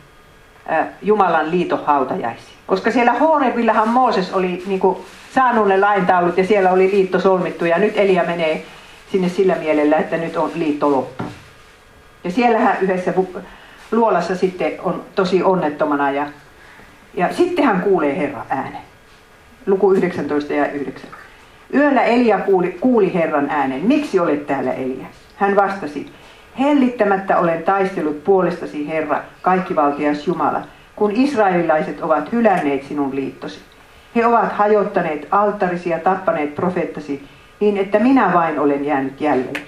Jumalan liiton hautajaisiin. Koska siellä Horebillahan Mooses oli niin kuin, saanut ne laintaulut ja siellä oli liitto solmittu ja nyt Elia menee sinne sillä mielellä, että nyt on liitto loppu. Ja siellähän yhdessä luolassa sitten on tosi onnettomana ja, ja sitten hän kuulee Herran äänen. Luku 19 ja 9. Yöllä Elia kuuli, kuuli Herran äänen. Miksi olet täällä Elia? Hän vastasi, hellittämättä olen taistellut puolestasi Herra, kaikkivaltias Jumala, kun israelilaiset ovat hylänneet sinun liittosi. He ovat hajottaneet altarisi ja tappaneet profeettasi, niin että minä vain olen jäänyt jäljelle.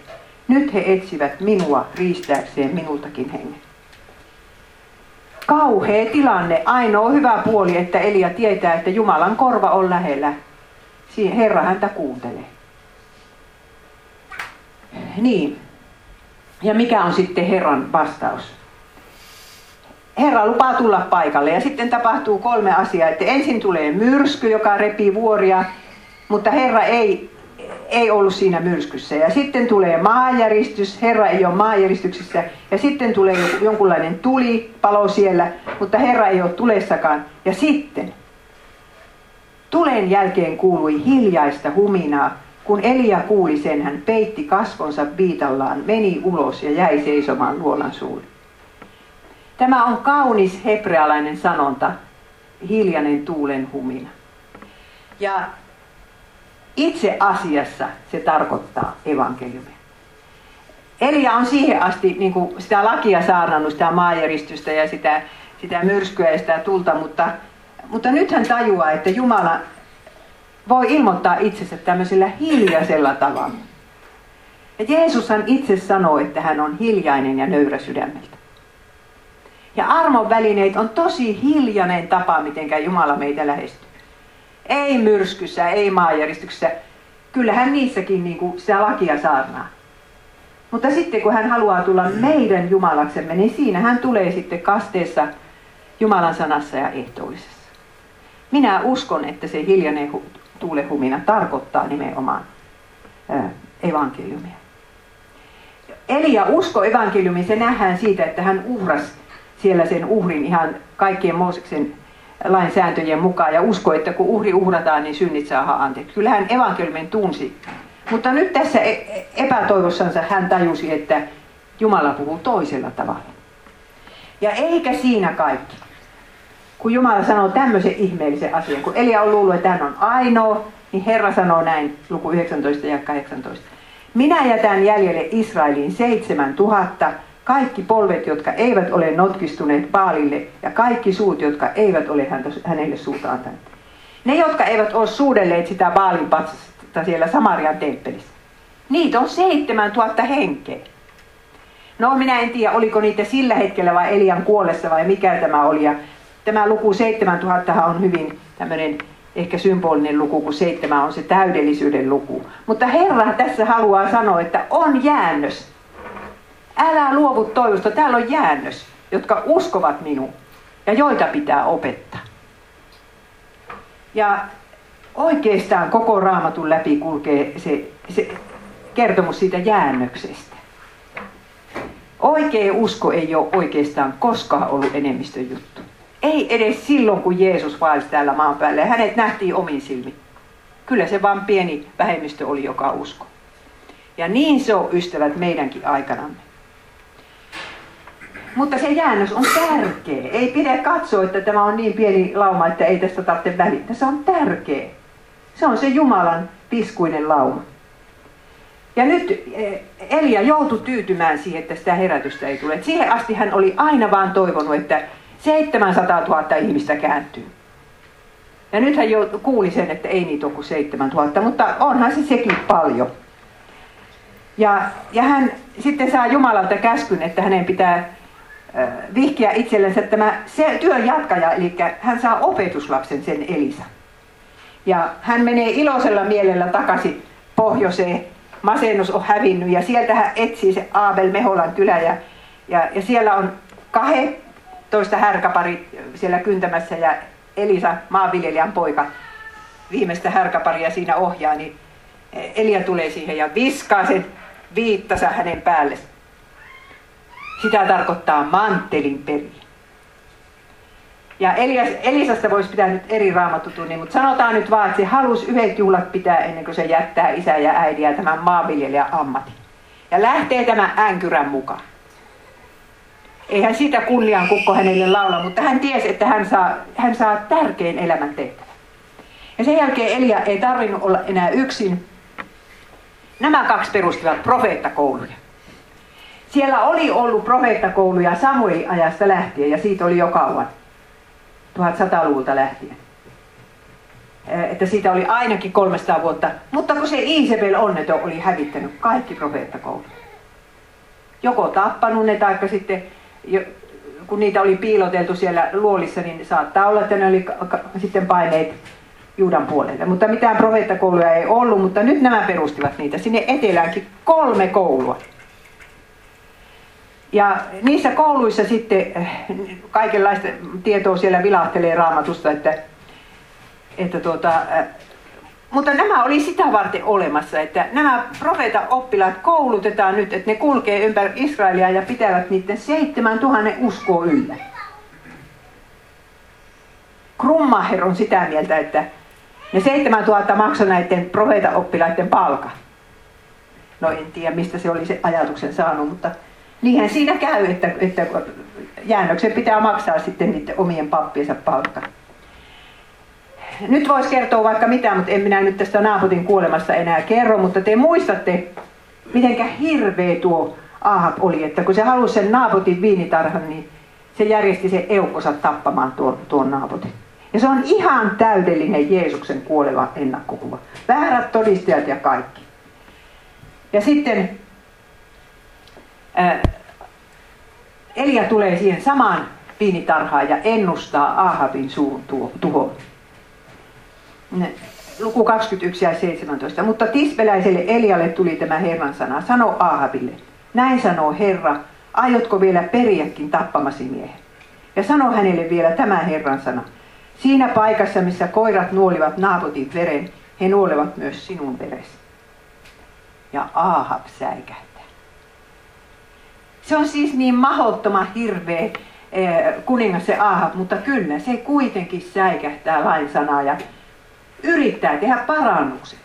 Nyt he etsivät minua riistääkseen minultakin hengen. Kauhea tilanne. Ainoa hyvä puoli, että Elia tietää, että Jumalan korva on lähellä. Herra häntä kuuntelee. Niin. Ja mikä on sitten Herran vastaus? Herra lupaa tulla paikalle ja sitten tapahtuu kolme asiaa. Että ensin tulee myrsky, joka repii vuoria, mutta Herra ei, ei ollut siinä myrskyssä. Ja sitten tulee maanjäristys, Herra ei ole maanjäristyksessä. Ja sitten tulee jonkunlainen tuli, palo siellä, mutta Herra ei ole tulessakaan. Ja sitten tulen jälkeen kuului hiljaista huminaa. Kun Elia kuuli sen, hän peitti kasvonsa viitallaan, meni ulos ja jäi seisomaan luolan suulle. Tämä on kaunis hebrealainen sanonta, hiljainen tuulen humina. Ja itse asiassa se tarkoittaa evankeliumia. Elia on siihen asti niin kuin sitä lakia saarnannut, sitä maajäristystä ja sitä, sitä myrskyä ja sitä tulta, mutta, mutta nyt hän tajuaa, että Jumala voi ilmoittaa itsensä tämmöisellä hiljaisella tavalla. Ja Jeesushan itse sanoo, että hän on hiljainen ja nöyrä sydämeltä. Ja armon välineet on tosi hiljainen tapa, miten Jumala meitä lähestyy. Ei myrskyssä, ei maanjäristyksessä. Kyllähän niissäkin niin kuin sitä lakia saarnaa. Mutta sitten kun hän haluaa tulla meidän Jumalaksemme, niin siinä hän tulee sitten kasteessa Jumalan sanassa ja ehtoollisessa. Minä uskon, että se hiljainen tuulehumina tarkoittaa nimenomaan evankeliumia. Elia usko evankeliumiin, se nähdään siitä, että hän uhras siellä sen uhrin ihan kaikkien Mooseksen lainsääntöjen mukaan ja usko, että kun uhri uhrataan, niin synnit saa anteeksi. Kyllä hän evankeliumin tunsi. Mutta nyt tässä e- epätoivossansa hän tajusi, että Jumala puhuu toisella tavalla. Ja eikä siinä kaikki. Kun Jumala sanoo tämmöisen ihmeellisen asian, kun Elia on luullut, että hän on ainoa, niin Herra sanoo näin, luku 19 ja 18. Minä jätän jäljelle Israeliin seitsemän tuhatta, kaikki polvet, jotka eivät ole notkistuneet Baalille, ja kaikki suut, jotka eivät ole häntä, hänelle suuta antaneet. Ne, jotka eivät ole suudelleet sitä Baalin patsasta siellä Samarian temppelissä. Niitä on seitsemän tuhatta henkeä. No minä en tiedä, oliko niitä sillä hetkellä vai Elian kuollessa vai mikä tämä oli. Ja tämä luku 7000 on hyvin tämmöinen ehkä symbolinen luku, kun seitsemän on se täydellisyyden luku. Mutta Herra tässä haluaa sanoa, että on jäännös Älä luovu toivosta. Täällä on jäännös, jotka uskovat minuun ja joita pitää opettaa. Ja oikeastaan koko raamatun läpi kulkee se, se kertomus siitä jäännöksestä. Oikea usko ei ole oikeastaan koskaan ollut enemmistön juttu. Ei edes silloin, kun Jeesus vaelsi täällä maan päällä ja hänet nähtiin omin silmin. Kyllä se vain pieni vähemmistö oli, joka usko. Ja niin se on, ystävät, meidänkin aikanamme. Mutta se jäännös on tärkeä. Ei pidä katsoa, että tämä on niin pieni lauma, että ei tästä tarvitse välittää. Se on tärkeä. Se on se Jumalan piskuinen lauma. Ja nyt eh, Elia joutui tyytymään siihen, että sitä herätystä ei tule. Et siihen asti hän oli aina vaan toivonut, että 700 000 ihmistä kääntyy. Ja nyt hän kuuli sen, että ei niitä ole kuin 7000, mutta onhan se sekin paljon. Ja, ja hän sitten saa Jumalalta käskyn, että hänen pitää vihkiä itsellensä tämä työn jatkaja, eli hän saa opetuslapsen sen Elisa. Ja hän menee iloisella mielellä takaisin pohjoiseen. Masennus on hävinnyt ja sieltä hän etsii se Aabel Meholan kylä ja, ja, ja siellä on 12 härkäpari siellä kyntämässä ja Elisa, maanviljelijän poika, viimeistä härkäparia siinä ohjaa, niin Elia tulee siihen ja viskaa sen viittansa hänen päälle. Sitä tarkoittaa mantelin peri. Ja Elias, Elisasta voisi pitää nyt eri raamattutunnin, mutta sanotaan nyt vaan, että se halusi yhdet juhlat pitää ennen kuin se jättää isä ja äidin ja tämän maanviljelijän ammatin. Ja lähtee tämän änkyrän mukaan. Eihän sitä kunnian kukko hänelle laula, mutta hän tiesi, että hän saa, hän saa tärkein elämän tehtävä. Ja sen jälkeen Elia ei tarvinnut olla enää yksin. Nämä kaksi perustivat profeettakouluja. Siellä oli ollut profeettakouluja Samuelin ajasta lähtien ja siitä oli jo kauan. 1100-luvulta lähtien. Että siitä oli ainakin 300 vuotta. Mutta kun se Isabel onneton oli hävittänyt kaikki profeettakoulut. Joko tappanut ne tai sitten kun niitä oli piiloteltu siellä luolissa, niin saattaa olla, että ne oli sitten paineet Juudan puolelle. Mutta mitään profeettakouluja ei ollut, mutta nyt nämä perustivat niitä. Sinne eteläänkin kolme koulua. Ja niissä kouluissa sitten eh, kaikenlaista tietoa siellä vilahtelee raamatusta, että, että tuota, eh, mutta nämä oli sitä varten olemassa, että nämä profeetan oppilaat koulutetaan nyt, että ne kulkee ympäri Israelia ja pitävät niiden 7000 uskoa yllä. Krummaher on sitä mieltä, että ne 7000 maksoi näiden profeetan oppilaiden palkan. No en tiedä, mistä se oli se ajatuksen saanut, mutta niinhän siinä käy, että, että jäännöksen pitää maksaa sitten niiden omien pappiensa palkka. Nyt voisi kertoa vaikka mitä, mutta en minä nyt tästä Naaputin kuolemasta enää kerro, mutta te muistatte, mitenkä hirveä tuo Ahab oli, että kun se halusi sen Naaputin viinitarhan, niin se järjesti sen eukkosa tappamaan tuon, tuon Naaputin. Ja se on ihan täydellinen Jeesuksen kuoleva ennakkokuva. Väärät todistajat ja kaikki. Ja sitten Elia tulee siihen samaan viinitarhaan ja ennustaa Ahabin suun tuhon. Luku 21 ja 17. Mutta tispeläiselle Elialle tuli tämä Herran sana. Sano Ahabille, näin sanoo Herra, aiotko vielä periäkin tappamasi miehen? Ja sano hänelle vielä tämä Herran sana. Siinä paikassa, missä koirat nuolivat naaputin veren, he nuolevat myös sinun veresi. Ja Ahab säikähtää. Se on siis niin mahottoma hirveä eh, kuningas se Ahab, mutta kyllä se kuitenkin säikähtää lain sanaa ja yrittää tehdä parannuksen.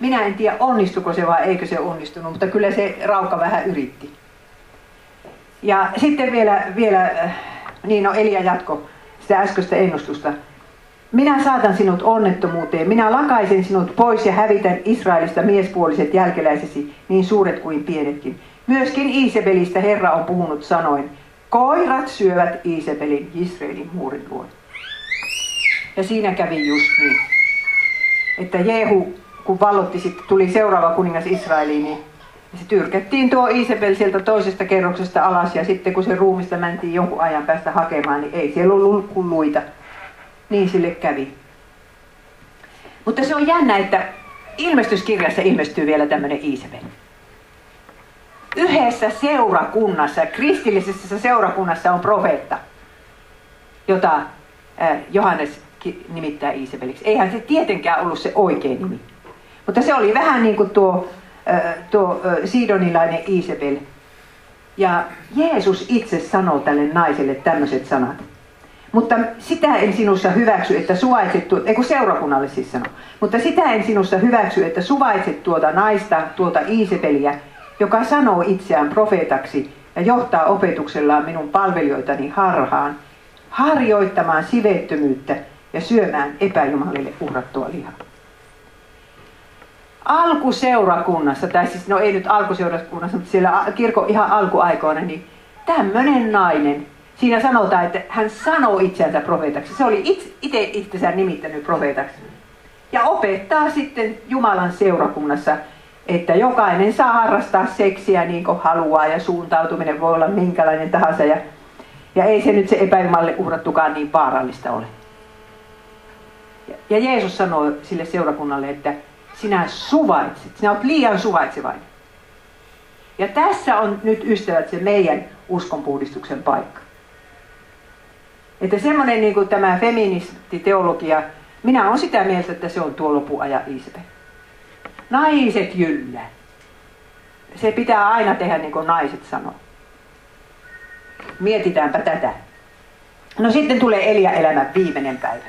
Minä en tiedä onnistuko se vai eikö se onnistunut, mutta kyllä se Raukka vähän yritti. Ja sitten vielä, vielä eh, niin no Elia jatko sitä äskeistä ennustusta. Minä saatan sinut onnettomuuteen, minä lakaisen sinut pois ja hävitän Israelista miespuoliset jälkeläisesi, niin suuret kuin pienetkin. Myöskin Iisebelistä Herra on puhunut sanoin, koirat syövät Iisebelin Israelin muurin luon. Ja siinä kävi just niin, että Jehu, kun vallotti sitten, tuli seuraava kuningas Israeliin, niin se tyrkettiin tuo Isabel sieltä toisesta kerroksesta alas ja sitten kun se ruumista mentiin jonkun ajan päästä hakemaan, niin ei siellä ollut kuin luita. Niin sille kävi. Mutta se on jännä, että ilmestyskirjassa ilmestyy vielä tämmöinen Isabel. Yhdessä seurakunnassa, kristillisessä seurakunnassa on profeetta, jota Johannes nimittää Isabeliksi. Eihän se tietenkään ollut se oikein nimi. Mutta se oli vähän niin kuin tuo tuo sidonilainen Isabel. Ja Jeesus itse sanoo tälle naiselle tämmöiset sanat. Mutta sitä en sinussa hyväksy, että suvaitset, tuota, eikö seurakunnalle siis sano, mutta sitä en sinussa hyväksy, että suvaitset tuota naista, tuota Iisebeliä, joka sanoo itseään profeetaksi ja johtaa opetuksellaan minun palvelijoitani harhaan, harjoittamaan sivettömyyttä ja syömään epäjumalille uhrattua lihaa alkuseurakunnassa, tai siis no ei nyt alkuseurakunnassa, mutta siellä kirkon ihan alkuaikoina, niin tämmöinen nainen, siinä sanotaan, että hän sanoo itseänsä profeetaksi. Se oli itse, itse itsensä nimittänyt profeetaksi. Ja opettaa sitten Jumalan seurakunnassa että jokainen saa harrastaa seksiä niin kuin haluaa ja suuntautuminen voi olla minkälainen tahansa ja, ja ei se nyt se epäjumalle uhrattukaan niin vaarallista ole. Ja, ja Jeesus sanoi sille seurakunnalle, että sinä suvaitset, sinä olet liian suvaitsevainen. Ja tässä on nyt ystävät se meidän uskonpuhdistuksen paikka. Että semmoinen niin kuin tämä feministiteologia, minä olen sitä mieltä, että se on tuo lopuaja Iisabel. Naiset jyllää. Se pitää aina tehdä niin kuin naiset sanoo. Mietitäänpä tätä. No sitten tulee Elia elämän viimeinen päivä.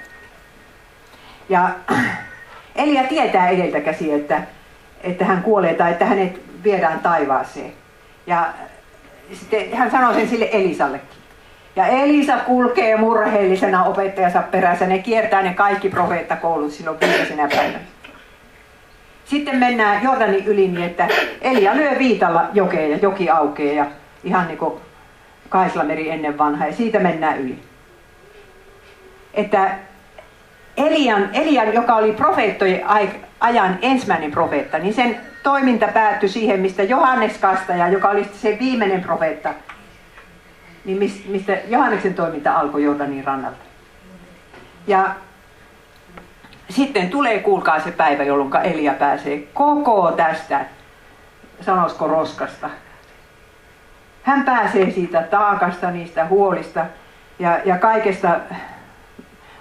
Ja Elia tietää edeltä käsi, että, että hän kuolee tai että hänet viedään taivaaseen. Ja sitten hän sanoo sen sille Elisallekin. Ja Elisa kulkee murheellisena opettajansa perässä. Ne kiertää ne kaikki profeettakoulut silloin viimeisenä päivänä. Sitten mennään Jordanin yli niin, että Elia lyö viitalla jokeen ja joki aukeaa ja ihan niin kuin Kaislameri ennen vanha ja siitä mennään yli. Että Elian, Elian joka oli profeettojen ajan ensimmäinen profeetta, niin sen toiminta päättyi siihen, mistä Johannes Kastaja, joka oli se viimeinen profeetta, niin mistä Johanneksen toiminta alkoi Jordanin rannalta. Ja sitten tulee, kuulkaa se päivä, jolloin Elia pääsee koko tästä, sanoisiko roskasta. Hän pääsee siitä taakasta, niistä huolista ja, ja kaikesta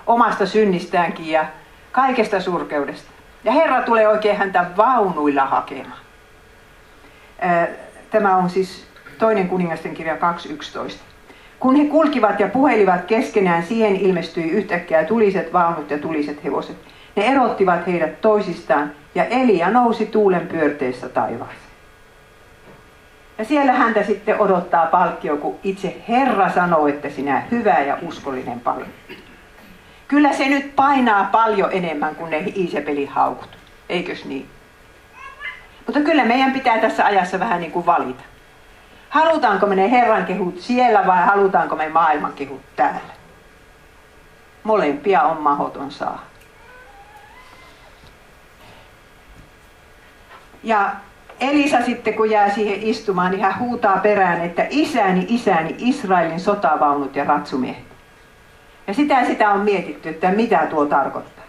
omasta synnistäänkin ja kaikesta surkeudesta. Ja Herra tulee oikein häntä vaunuilla hakemaan. Tämä on siis toinen kuningasten kirja 2.11. Kun he kulkivat ja puhelivat keskenään, siihen ilmestyi yhtäkkiä tuliset vaunut ja tuliset hevoset. Ne erottivat heidät toisistaan ja Elia nousi tuulen pyörteessä taivaaseen. Ja siellä häntä sitten odottaa palkkio, kun itse Herra sanoo, että sinä hyvä ja uskollinen paljon. Kyllä se nyt painaa paljon enemmän kuin ne Iisepelin haukut, eikös niin? Mutta kyllä meidän pitää tässä ajassa vähän niin kuin valita. Halutaanko me ne Herran kehut siellä vai halutaanko me maailman kehut täällä? Molempia on mahoton saa. Ja Elisa sitten kun jää siihen istumaan, niin hän huutaa perään, että isäni, isäni, Israelin sotavaunut ja ratsumiehet. Ja sitä sitä on mietitty, että mitä tuo tarkoittaa.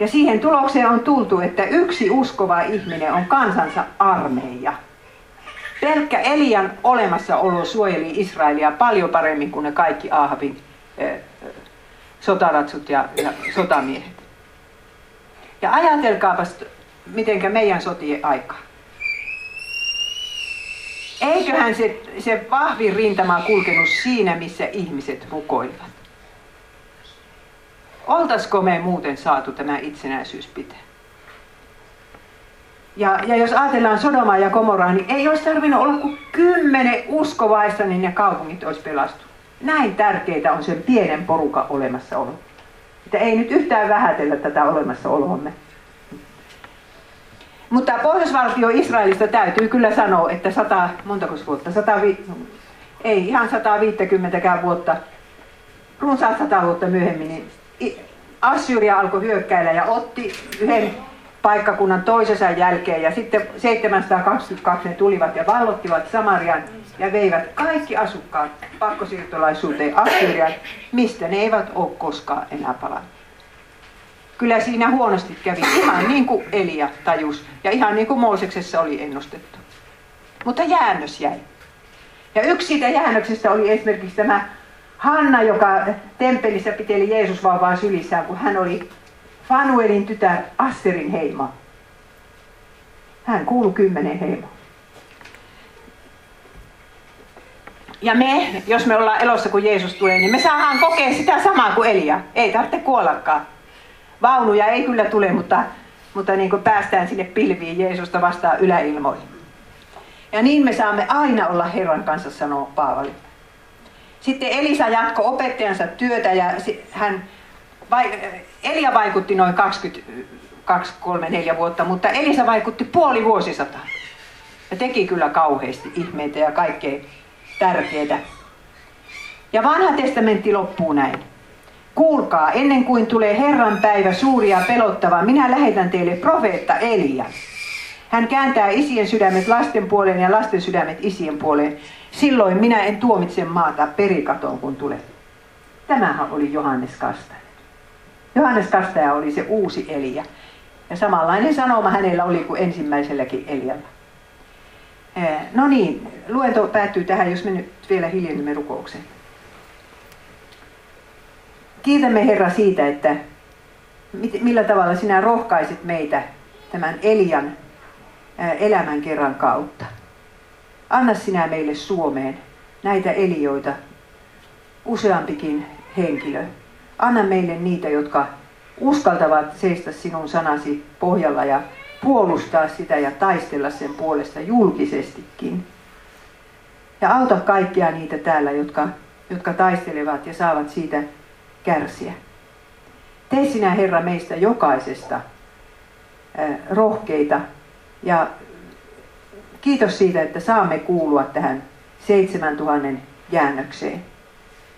Ja siihen tulokseen on tultu, että yksi uskova ihminen on kansansa armeija. Pelkkä Elian olemassaolo suojeli Israelia paljon paremmin kuin ne kaikki Ahabin sotaratsut ja, ja sotamiehet. Ja ajatelkaapas, mitenkä meidän sotien aika. Eiköhän se, se vahvin rintama kulkenut siinä, missä ihmiset rukoilivat. Oltaisiko me muuten saatu tämä itsenäisyys pitää? Ja, ja jos ajatellaan Sodomaa ja Komoraa, niin ei olisi tarvinnut olla kuin kymmenen uskovaista, niin ne kaupungit olisi pelastunut. Näin tärkeitä on sen pienen porukan olemassaolo. Että ei nyt yhtään vähätellä tätä olemassaoloamme. Mutta pohjoisvaltio Israelista täytyy kyllä sanoa, että sata, montako vuotta, sata, ei ihan 150 vuotta, runsaat sata vuotta myöhemmin, niin Assyria alkoi hyökkäillä ja otti yhden paikkakunnan toisensa jälkeen ja sitten 722 ne tulivat ja vallottivat Samarian ja veivät kaikki asukkaat pakkosiirtolaisuuteen Assyriaan, mistä ne eivät ole koskaan enää palanneet. Kyllä siinä huonosti kävi, ihan niin kuin Elia tajus ja ihan niin kuin Mooseksessa oli ennustettu. Mutta jäännös jäi. Ja yksi siitä jäännöksestä oli esimerkiksi tämä Hanna, joka temppelissä piteli Jeesus vauvaa sylissään, kun hän oli Fanuelin tytär Asserin heimo. Hän kuului kymmenen heimo. Ja me, jos me ollaan elossa kun Jeesus tulee, niin me saadaan kokea sitä samaa kuin Elia. Ei tarvitse kuollakaan. Vaunuja ei kyllä tule, mutta, mutta niin kuin päästään sinne pilviin Jeesusta vastaan yläilmoihin. Ja niin me saamme aina olla Herran kanssa, sanoo Paavali. Sitten Elisa jatkoi opettajansa työtä ja hän, Elia vaikutti noin 22, 3, 4 vuotta, mutta Elisa vaikutti puoli vuosisata. Ja teki kyllä kauheasti ihmeitä ja kaikkea tärkeää. Ja vanha testamentti loppuu näin. Kuulkaa, ennen kuin tulee Herran päivä suuri ja pelottava, minä lähetän teille profeetta Elia. Hän kääntää isien sydämet lasten puoleen ja lasten sydämet isien puoleen. Silloin minä en tuomitse maata perikatoon, kun tulee. Tämähän oli Johannes Kastaja. Johannes Kastaja oli se uusi Elia. Ja samanlainen sanoma hänellä oli kuin ensimmäiselläkin Elialla. No niin, luento päättyy tähän, jos me nyt vielä hiljennymme rukoukseen. Kiitämme Herra siitä, että millä tavalla sinä rohkaisit meitä tämän Elian elämän kerran kautta. Anna sinä meille Suomeen näitä elioita, useampikin henkilö. Anna meille niitä, jotka uskaltavat seistä sinun sanasi pohjalla ja puolustaa sitä ja taistella sen puolesta julkisestikin. Ja auta kaikkia niitä täällä, jotka, jotka taistelevat ja saavat siitä kärsiä. Tee sinä Herra meistä jokaisesta rohkeita ja kiitos siitä, että saamme kuulua tähän 7000 jäännökseen.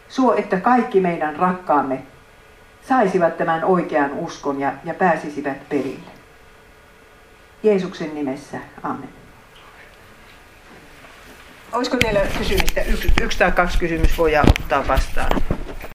Suo, että kaikki meidän rakkaamme saisivat tämän oikean uskon ja, ja pääsisivät perille. Jeesuksen nimessä, amen. Olisiko teillä kysymistä? Yksi, yksi tai kaksi kysymys voidaan ottaa vastaan.